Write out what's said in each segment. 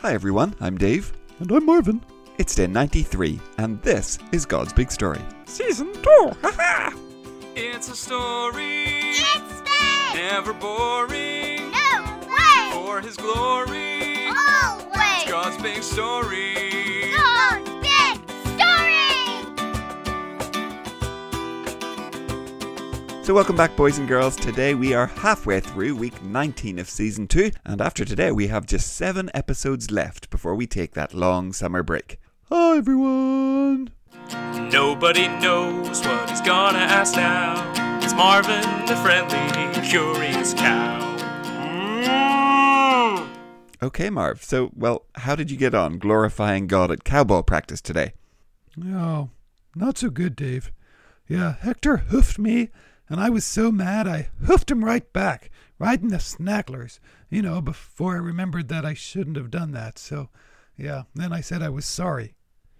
Hi everyone, I'm Dave. And I'm Marvin. It's day 93, and this is God's Big Story. Season 2! Haha! It's a story, It's big! never boring. No way! For His glory, Always! God's big story. God's So, welcome back, boys and girls. Today we are halfway through week 19 of season 2, and after today we have just 7 episodes left before we take that long summer break. Hi everyone! Nobody knows what he's gonna ask now. It's Marvin, the friendly, curious cow. Mm. Okay, Marv, so, well, how did you get on glorifying God at cowball practice today? Oh, not so good, Dave. Yeah, Hector hoofed me, and I was so mad I hoofed him right back, right in the snacklers. You know, before I remembered that I shouldn't have done that. So, yeah, then I said I was sorry.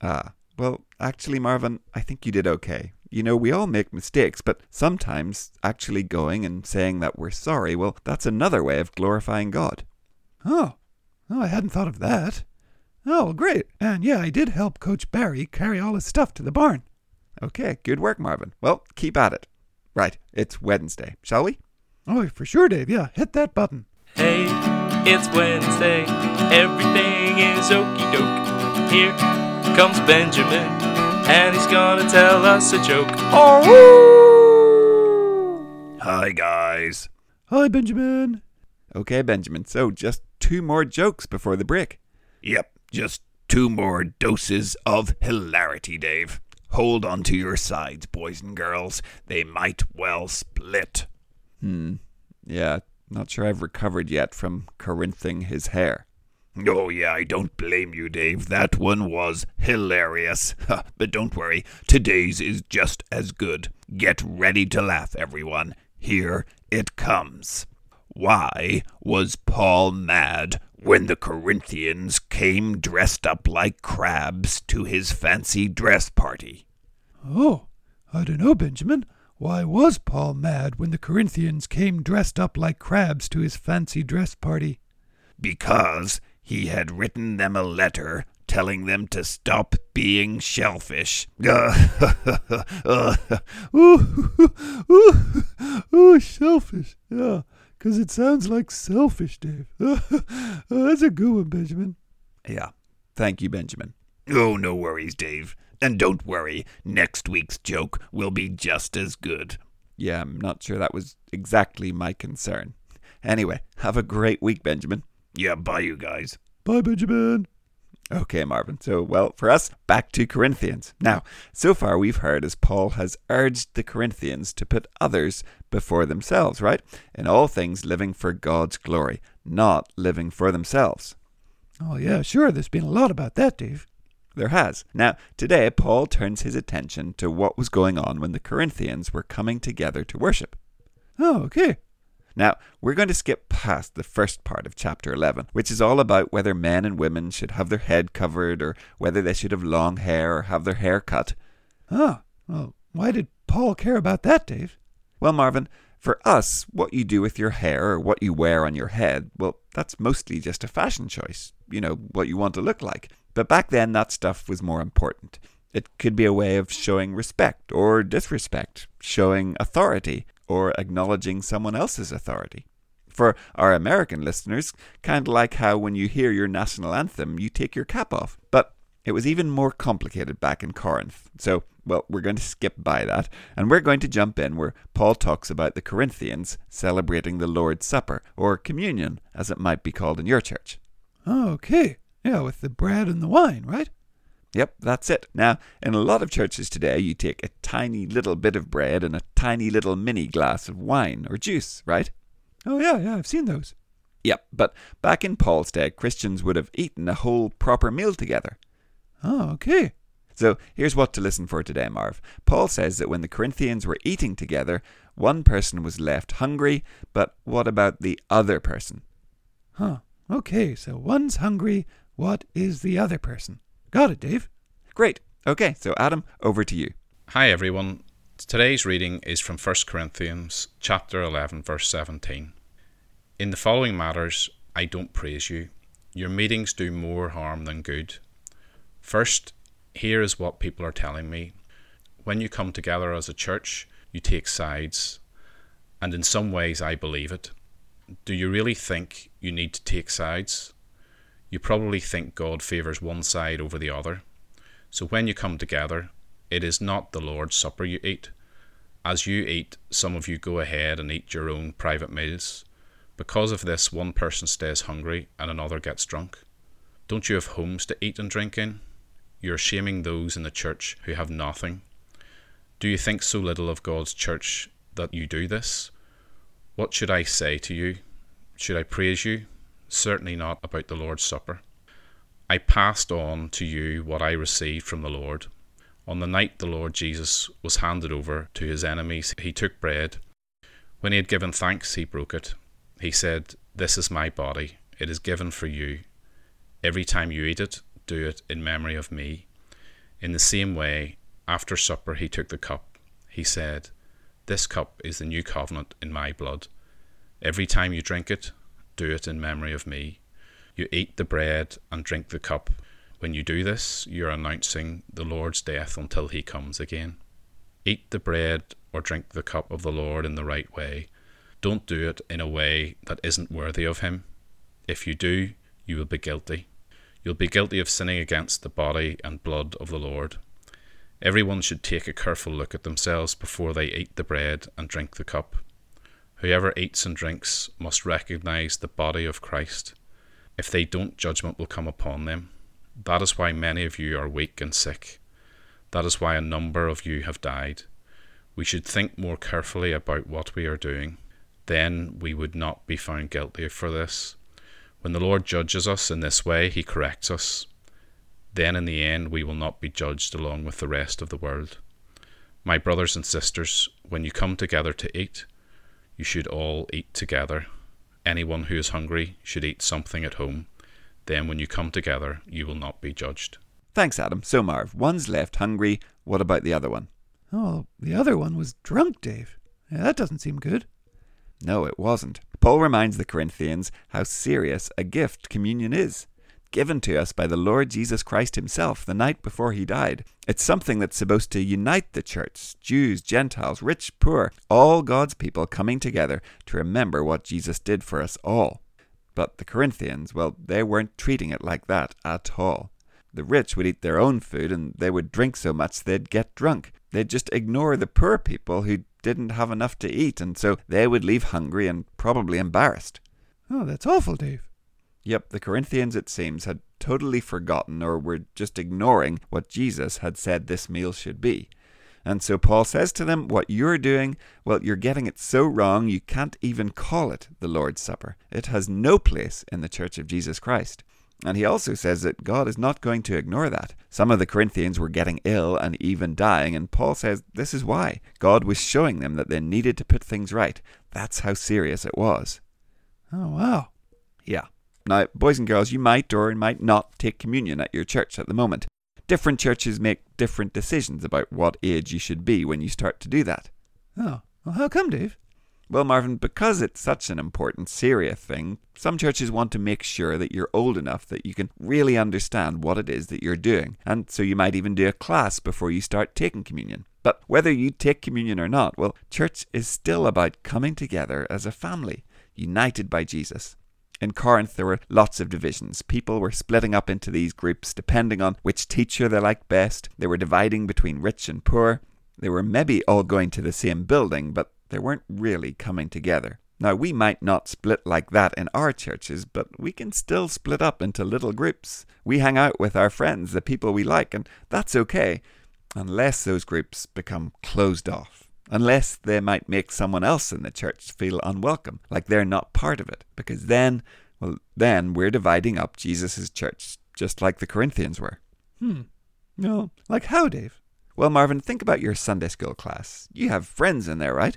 Ah, well, actually, Marvin, I think you did okay. You know, we all make mistakes, but sometimes actually going and saying that we're sorry, well, that's another way of glorifying God. Oh, oh, I hadn't thought of that. Oh, great. And yeah, I did help Coach Barry carry all his stuff to the barn. Okay, good work, Marvin. Well, keep at it. Right, it's Wednesday, shall we? Oh, for sure, Dave. Yeah, hit that button. Hey, it's Wednesday. Everything is okie doke. Here comes Benjamin, and he's gonna tell us a joke. Oh! Woo! Hi, guys. Hi, Benjamin. Okay, Benjamin, so just two more jokes before the break. Yep, just two more doses of hilarity, Dave. Hold on to your sides, boys and girls. They might well split. Hmm, yeah, not sure I've recovered yet from Corinthing his hair. Oh, yeah, I don't blame you, Dave. That one was hilarious. But don't worry, today's is just as good. Get ready to laugh, everyone. Here it comes. Why was Paul mad when the Corinthians came dressed up like crabs to his fancy dress party? Oh, I don't know, Benjamin. Why was Paul mad when the Corinthians came dressed up like crabs to his fancy dress party? because he had written them a letter telling them to stop being shellfish. Uh, uh, Ooh, ooh, ooh, shellfish. Yeah, 'cause it sounds like selfish, Dave. that's a good one, Benjamin. Yeah, thank you, Benjamin. oh, no worries, Dave. And don't worry, next week's joke will be just as good. Yeah, I'm not sure that was exactly my concern. Anyway, have a great week, Benjamin. Yeah, bye, you guys. Bye, Benjamin. Okay, Marvin. So, well, for us, back to Corinthians. Now, so far we've heard as Paul has urged the Corinthians to put others before themselves, right? In all things, living for God's glory, not living for themselves. Oh, yeah, sure. There's been a lot about that, Dave. There has. Now, today, Paul turns his attention to what was going on when the Corinthians were coming together to worship. Oh, okay. Now, we're going to skip past the first part of chapter 11, which is all about whether men and women should have their head covered or whether they should have long hair or have their hair cut. Ah, well, why did Paul care about that, Dave? Well, Marvin, for us, what you do with your hair or what you wear on your head, well, that's mostly just a fashion choice. You know, what you want to look like. But back then, that stuff was more important. It could be a way of showing respect or disrespect, showing authority, or acknowledging someone else's authority. For our American listeners, kind of like how when you hear your national anthem, you take your cap off. But it was even more complicated back in Corinth. So, well, we're going to skip by that, and we're going to jump in where Paul talks about the Corinthians celebrating the Lord's Supper, or communion, as it might be called in your church. Oh, okay. Yeah, with the bread and the wine, right? Yep, that's it. Now, in a lot of churches today, you take a tiny little bit of bread and a tiny little mini glass of wine or juice, right? Oh, yeah, yeah, I've seen those. Yep, but back in Paul's day, Christians would have eaten a whole proper meal together. Oh, okay. So here's what to listen for today, Marv. Paul says that when the Corinthians were eating together, one person was left hungry, but what about the other person? Huh. Okay, so one's hungry. What is the other person? Got it, Dave. Great. Okay, so Adam, over to you. Hi everyone. Today's reading is from 1 Corinthians chapter 11 verse 17. In the following matters I don't praise you. Your meetings do more harm than good. First, here is what people are telling me. When you come together as a church, you take sides, and in some ways I believe it. Do you really think you need to take sides? You probably think God favours one side over the other. So when you come together, it is not the Lord's Supper you eat. As you eat, some of you go ahead and eat your own private meals. Because of this, one person stays hungry and another gets drunk. Don't you have homes to eat and drink in? You are shaming those in the church who have nothing. Do you think so little of God's church that you do this? What should I say to you? Should I praise you? Certainly not about the Lord's Supper. I passed on to you what I received from the Lord. On the night the Lord Jesus was handed over to his enemies, he took bread. When he had given thanks, he broke it. He said, This is my body. It is given for you. Every time you eat it, do it in memory of me. In the same way, after supper, he took the cup. He said, This cup is the new covenant in my blood. Every time you drink it, do it in memory of me. You eat the bread and drink the cup. When you do this, you are announcing the Lord's death until he comes again. Eat the bread or drink the cup of the Lord in the right way. Don't do it in a way that isn't worthy of him. If you do, you will be guilty. You'll be guilty of sinning against the body and blood of the Lord. Everyone should take a careful look at themselves before they eat the bread and drink the cup. Whoever eats and drinks must recognize the body of Christ. If they don't, judgment will come upon them. That is why many of you are weak and sick. That is why a number of you have died. We should think more carefully about what we are doing. Then we would not be found guilty for this. When the Lord judges us in this way, he corrects us. Then in the end, we will not be judged along with the rest of the world. My brothers and sisters, when you come together to eat, you should all eat together. Anyone who is hungry should eat something at home. Then, when you come together, you will not be judged. Thanks, Adam. So, Marv, one's left hungry. What about the other one? Oh, the other one was drunk, Dave. Yeah, that doesn't seem good. No, it wasn't. Paul reminds the Corinthians how serious a gift communion is. Given to us by the Lord Jesus Christ Himself the night before He died. It's something that's supposed to unite the church Jews, Gentiles, rich, poor, all God's people coming together to remember what Jesus did for us all. But the Corinthians, well, they weren't treating it like that at all. The rich would eat their own food and they would drink so much they'd get drunk. They'd just ignore the poor people who didn't have enough to eat, and so they would leave hungry and probably embarrassed. Oh, that's awful, Dave. Yep, the Corinthians, it seems, had totally forgotten or were just ignoring what Jesus had said this meal should be. And so Paul says to them, What you're doing, well, you're getting it so wrong you can't even call it the Lord's Supper. It has no place in the Church of Jesus Christ. And he also says that God is not going to ignore that. Some of the Corinthians were getting ill and even dying, and Paul says this is why. God was showing them that they needed to put things right. That's how serious it was. Oh, wow. Yeah. Now, boys and girls, you might or might not take communion at your church at the moment. Different churches make different decisions about what age you should be when you start to do that. Oh, well, how come, Dave? Well, Marvin, because it's such an important, serious thing, some churches want to make sure that you're old enough that you can really understand what it is that you're doing. And so you might even do a class before you start taking communion. But whether you take communion or not, well, church is still about coming together as a family, united by Jesus. In Corinth, there were lots of divisions. People were splitting up into these groups depending on which teacher they liked best. They were dividing between rich and poor. They were maybe all going to the same building, but they weren't really coming together. Now, we might not split like that in our churches, but we can still split up into little groups. We hang out with our friends, the people we like, and that's okay, unless those groups become closed off. Unless they might make someone else in the church feel unwelcome, like they're not part of it. Because then, well, then we're dividing up Jesus' church, just like the Corinthians were. Hmm. No, like how, Dave? Well, Marvin, think about your Sunday school class. You have friends in there, right?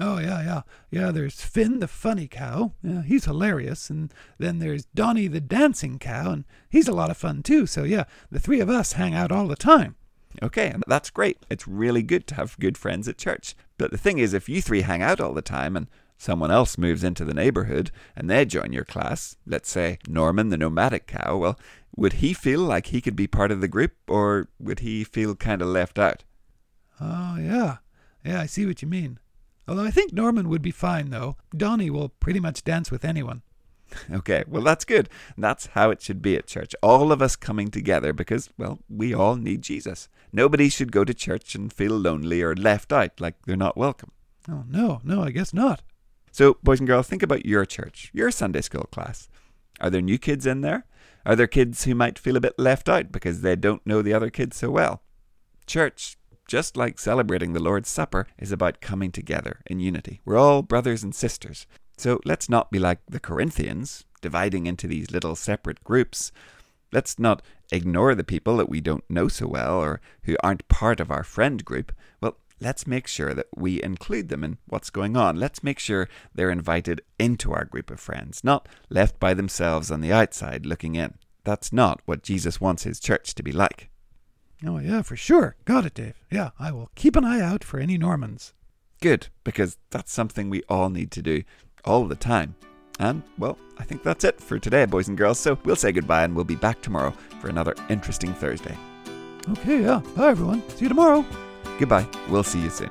Oh, yeah, yeah. Yeah, there's Finn the funny cow. Yeah, he's hilarious. And then there's Donnie the dancing cow, and he's a lot of fun too. So, yeah, the three of us hang out all the time. Okay, and that's great. It's really good to have good friends at church. But the thing is, if you three hang out all the time and someone else moves into the neighborhood and they join your class, let's say Norman the nomadic cow, well, would he feel like he could be part of the group or would he feel kind of left out? Oh, yeah. Yeah, I see what you mean. Although I think Norman would be fine, though. Donnie will pretty much dance with anyone. Okay, well, that's good. That's how it should be at church. All of us coming together because, well, we all need Jesus. Nobody should go to church and feel lonely or left out like they're not welcome. Oh, no, no, I guess not. So, boys and girls, think about your church, your Sunday school class. Are there new kids in there? Are there kids who might feel a bit left out because they don't know the other kids so well? Church, just like celebrating the Lord's Supper, is about coming together in unity. We're all brothers and sisters. So let's not be like the Corinthians, dividing into these little separate groups. Let's not ignore the people that we don't know so well or who aren't part of our friend group. Well, let's make sure that we include them in what's going on. Let's make sure they're invited into our group of friends, not left by themselves on the outside looking in. That's not what Jesus wants his church to be like. Oh, yeah, for sure. Got it, Dave. Yeah, I will keep an eye out for any Normans. Good, because that's something we all need to do all the time. And, well, I think that's it for today, boys and girls. So we'll say goodbye and we'll be back tomorrow for another interesting Thursday. Okay, yeah. Bye, everyone. See you tomorrow. Goodbye. We'll see you soon.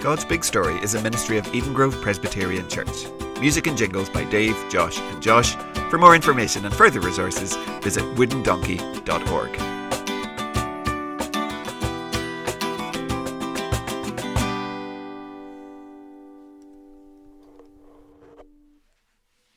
God's Big Story is a ministry of Eden Grove Presbyterian Church. Music and jingles by Dave, Josh, and Josh. For more information and further resources, visit woodendonkey.org.